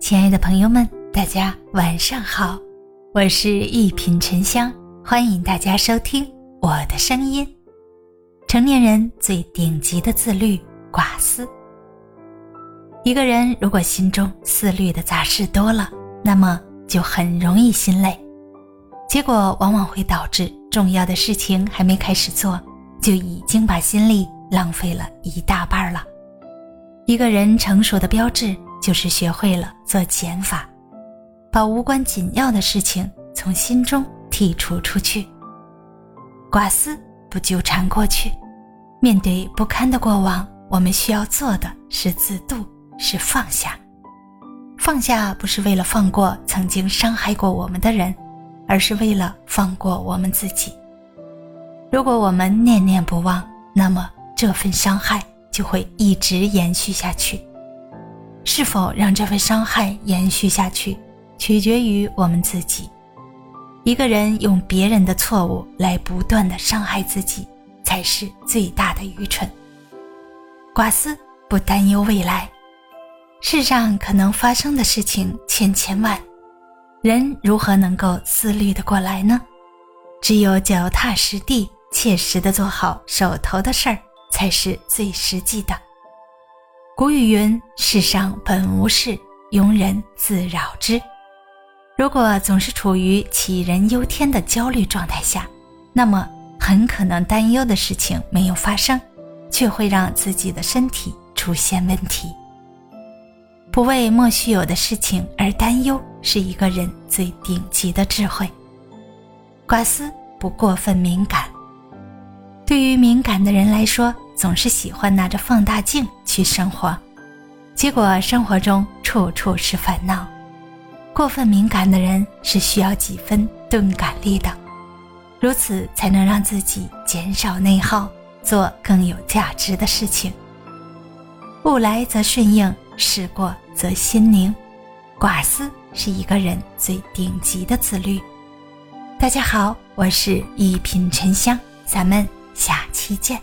亲爱的朋友们，大家晚上好，我是一品沉香，欢迎大家收听我的声音。成年人最顶级的自律，寡思。一个人如果心中思虑的杂事多了，那么就很容易心累，结果往往会导致重要的事情还没开始做，就已经把心力浪费了一大半了。一个人成熟的标志。就是学会了做减法，把无关紧要的事情从心中剔除出去。寡思不纠缠过去，面对不堪的过往，我们需要做的是自渡，是放下。放下不是为了放过曾经伤害过我们的人，而是为了放过我们自己。如果我们念念不忘，那么这份伤害就会一直延续下去。是否让这份伤害延续下去，取决于我们自己。一个人用别人的错误来不断的伤害自己，才是最大的愚蠢。寡思不担忧未来，世上可能发生的事情千千万，人如何能够思虑的过来呢？只有脚踏实地、切实的做好手头的事儿，才是最实际的。古语云：“世上本无事，庸人自扰之。”如果总是处于杞人忧天的焦虑状态下，那么很可能担忧的事情没有发生，却会让自己的身体出现问题。不为莫须有的事情而担忧，是一个人最顶级的智慧。寡思不过分敏感。对于敏感的人来说，总是喜欢拿着放大镜去生活，结果生活中处处是烦恼。过分敏感的人是需要几分钝感力的，如此才能让自己减少内耗，做更有价值的事情。物来则顺应，事过则心宁。寡思是一个人最顶级的自律。大家好，我是一品沉香，咱们下期见。